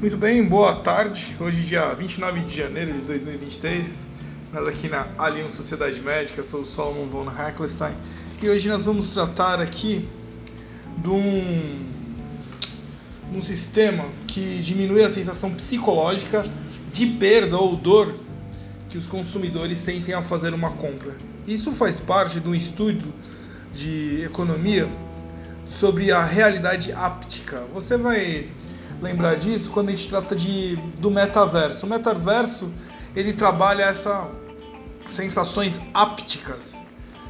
Muito bem, boa tarde. Hoje, dia 29 de janeiro de 2023, nós aqui na Allianz Sociedade Médica, sou o Solomon von Hackelstein e hoje nós vamos tratar aqui de um, um sistema que diminui a sensação psicológica de perda ou dor que os consumidores sentem ao fazer uma compra. Isso faz parte de um estudo de economia sobre a realidade áptica. Você vai lembrar disso quando a gente trata de, do metaverso. O metaverso ele trabalha essas sensações ápticas.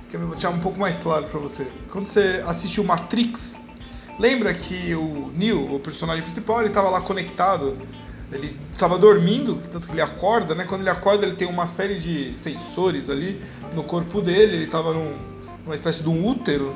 Que eu vou deixar um pouco mais claro para você. Quando você assistiu Matrix, lembra que o Neo, o personagem principal, ele estava lá conectado. Ele estava dormindo, tanto que ele acorda, né? Quando ele acorda, ele tem uma série de sensores ali no corpo dele. Ele estava num, numa espécie de um útero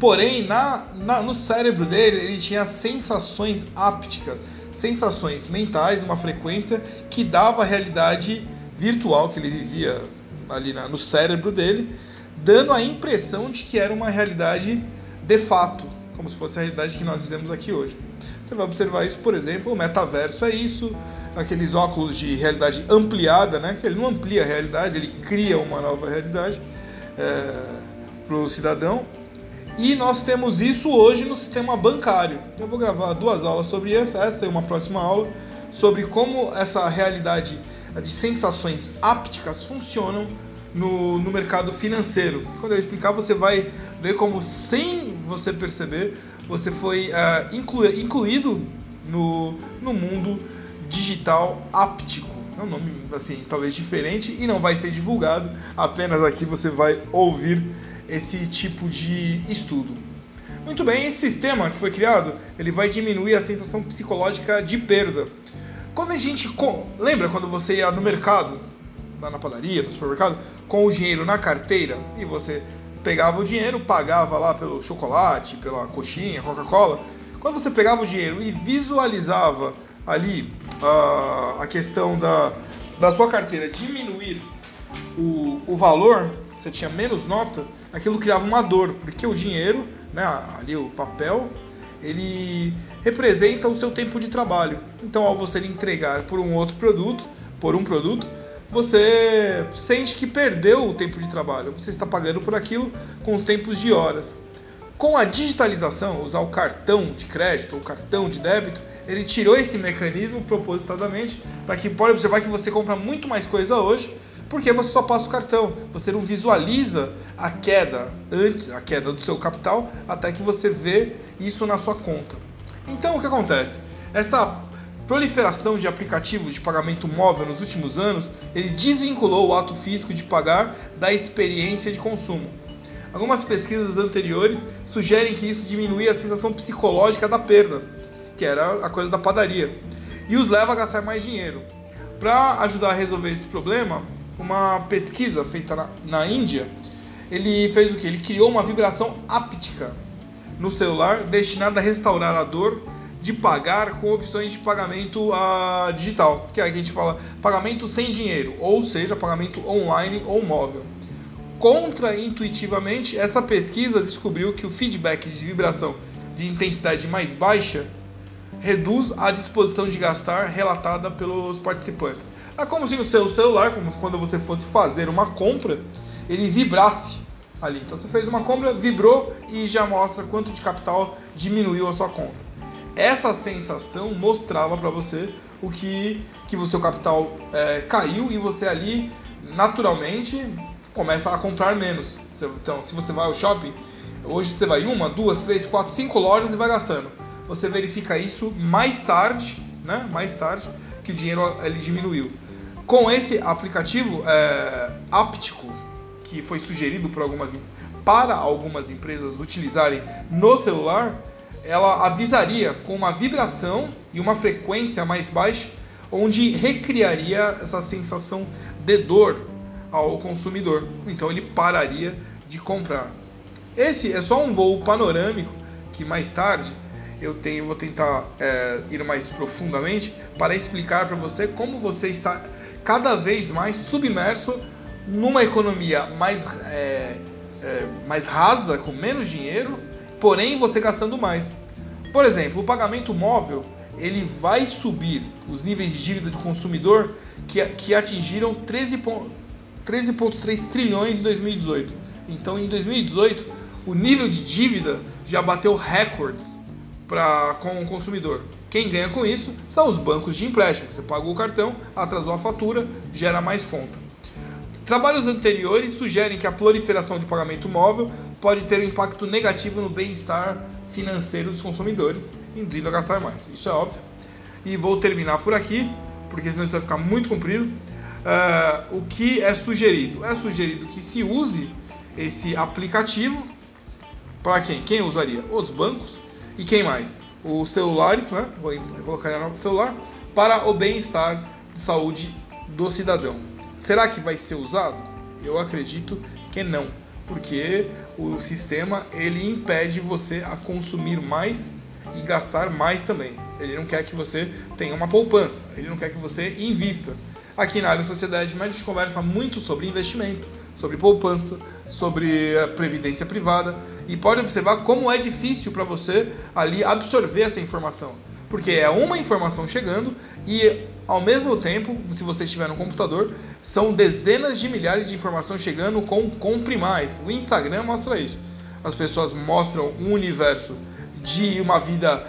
Porém, na, na, no cérebro dele, ele tinha sensações ápticas, sensações mentais, uma frequência que dava a realidade virtual que ele vivia ali na, no cérebro dele, dando a impressão de que era uma realidade de fato, como se fosse a realidade que nós vivemos aqui hoje. Você vai observar isso, por exemplo, o metaverso é isso, aqueles óculos de realidade ampliada, né? Que ele não amplia a realidade, ele cria uma nova realidade é, para o cidadão. E nós temos isso hoje no sistema bancário. Eu vou gravar duas aulas sobre isso, essa é uma próxima aula, sobre como essa realidade de sensações ápticas funcionam no, no mercado financeiro. Quando eu explicar, você vai ver como, sem você perceber, você foi uh, inclu, incluído no, no mundo digital áptico. É um nome assim, talvez diferente e não vai ser divulgado, apenas aqui você vai ouvir esse tipo de estudo. Muito bem, esse sistema que foi criado, ele vai diminuir a sensação psicológica de perda. Quando a gente lembra quando você ia no mercado, lá na padaria, no supermercado, com o dinheiro na carteira e você pegava o dinheiro, pagava lá pelo chocolate, pela coxinha, Coca-Cola. Quando você pegava o dinheiro e visualizava ali a, a questão da, da sua carteira diminuir o, o valor, você tinha menos nota, aquilo criava uma dor, porque o dinheiro, né, ali o papel, ele representa o seu tempo de trabalho. Então, ao você entregar por um outro produto, por um produto, você sente que perdeu o tempo de trabalho. Você está pagando por aquilo com os tempos de horas. Com a digitalização, usar o cartão de crédito ou cartão de débito, ele tirou esse mecanismo propositadamente para que pode observar que você compra muito mais coisa hoje porque você só passa o cartão, você não visualiza a queda antes, a queda do seu capital, até que você vê isso na sua conta. Então o que acontece? Essa proliferação de aplicativos de pagamento móvel nos últimos anos, ele desvinculou o ato físico de pagar da experiência de consumo. Algumas pesquisas anteriores sugerem que isso diminuía a sensação psicológica da perda, que era a coisa da padaria, e os leva a gastar mais dinheiro. Para ajudar a resolver esse problema, uma pesquisa feita na, na Índia, ele fez o que? Ele criou uma vibração áptica no celular destinada a restaurar a dor de pagar com opções de pagamento uh, digital, que é a gente fala pagamento sem dinheiro, ou seja, pagamento online ou móvel. Contraintuitivamente, essa pesquisa descobriu que o feedback de vibração de intensidade mais baixa reduz a disposição de gastar relatada pelos participantes. É como se no seu celular, como quando você fosse fazer uma compra, ele vibrasse ali. Então você fez uma compra, vibrou e já mostra quanto de capital diminuiu a sua conta. Essa sensação mostrava para você o que que o seu capital é, caiu e você ali naturalmente começa a comprar menos. Então, se você vai ao shopping, hoje você vai uma, duas, três, quatro, cinco lojas e vai gastando você verifica isso mais tarde, né? Mais tarde que o dinheiro ele diminuiu. Com esse aplicativo é, áptico que foi sugerido por algumas para algumas empresas utilizarem no celular, ela avisaria com uma vibração e uma frequência mais baixa, onde recriaria essa sensação de dor ao consumidor. Então ele pararia de comprar. Esse é só um voo panorâmico que mais tarde eu tenho, vou tentar é, ir mais profundamente para explicar para você como você está cada vez mais submerso numa economia mais, é, é, mais rasa, com menos dinheiro, porém você gastando mais. Por exemplo, o pagamento móvel ele vai subir os níveis de dívida do consumidor que, que atingiram 13,3 trilhões em 2018. Então, em 2018, o nível de dívida já bateu recordes pra, com o consumidor. Quem ganha com isso são os bancos de empréstimo. Você pagou o cartão, atrasou a fatura, gera mais conta. Trabalhos anteriores sugerem que a proliferação de pagamento móvel pode ter um impacto negativo no bem-estar financeiro dos consumidores, induzindo a gastar mais. Isso é óbvio. E vou terminar por aqui, porque senão isso vai ficar muito comprido. Uh, o que é sugerido? É sugerido que se use esse aplicativo para quem? Quem usaria? Os bancos e quem mais? Os celulares, né? Vou colocar no celular para o bem-estar de saúde do cidadão. Será que vai ser usado? Eu acredito que não, porque o sistema ele impede você a consumir mais e gastar mais também. Ele não quer que você tenha uma poupança, ele não quer que você invista. Aqui na área Sociedade Média a gente conversa muito sobre investimento, sobre poupança, sobre previdência privada e pode observar como é difícil para você ali absorver essa informação, porque é uma informação chegando e ao mesmo tempo, se você estiver no computador, são dezenas de milhares de informações chegando com compre mais. O Instagram mostra isso. As pessoas mostram um universo de uma vida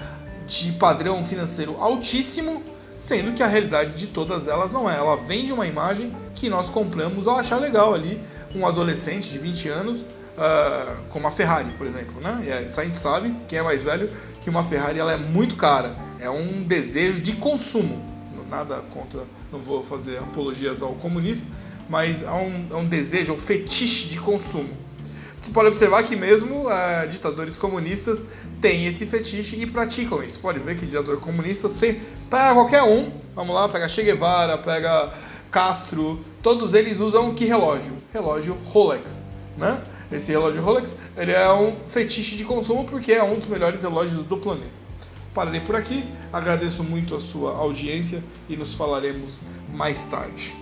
de padrão financeiro altíssimo, sendo que a realidade de todas elas não é. Ela vende uma imagem que nós compramos ao achar legal ali um adolescente de 20 anos uh, com uma Ferrari, por exemplo. Né? E a gente sabe, quem é mais velho, que uma Ferrari ela é muito cara. É um desejo de consumo nada contra, não vou fazer apologias ao comunismo, mas há um, há um desejo, um fetiche de consumo. Você pode observar que mesmo é, ditadores comunistas têm esse fetiche e praticam isso. Pode ver que ditador comunista, sem, pega qualquer um, vamos lá, pega Che Guevara, pega Castro, todos eles usam que relógio? Relógio Rolex, né? Esse relógio Rolex, ele é um fetiche de consumo porque é um dos melhores relógios do planeta. Pararei por aqui, agradeço muito a sua audiência e nos falaremos mais tarde.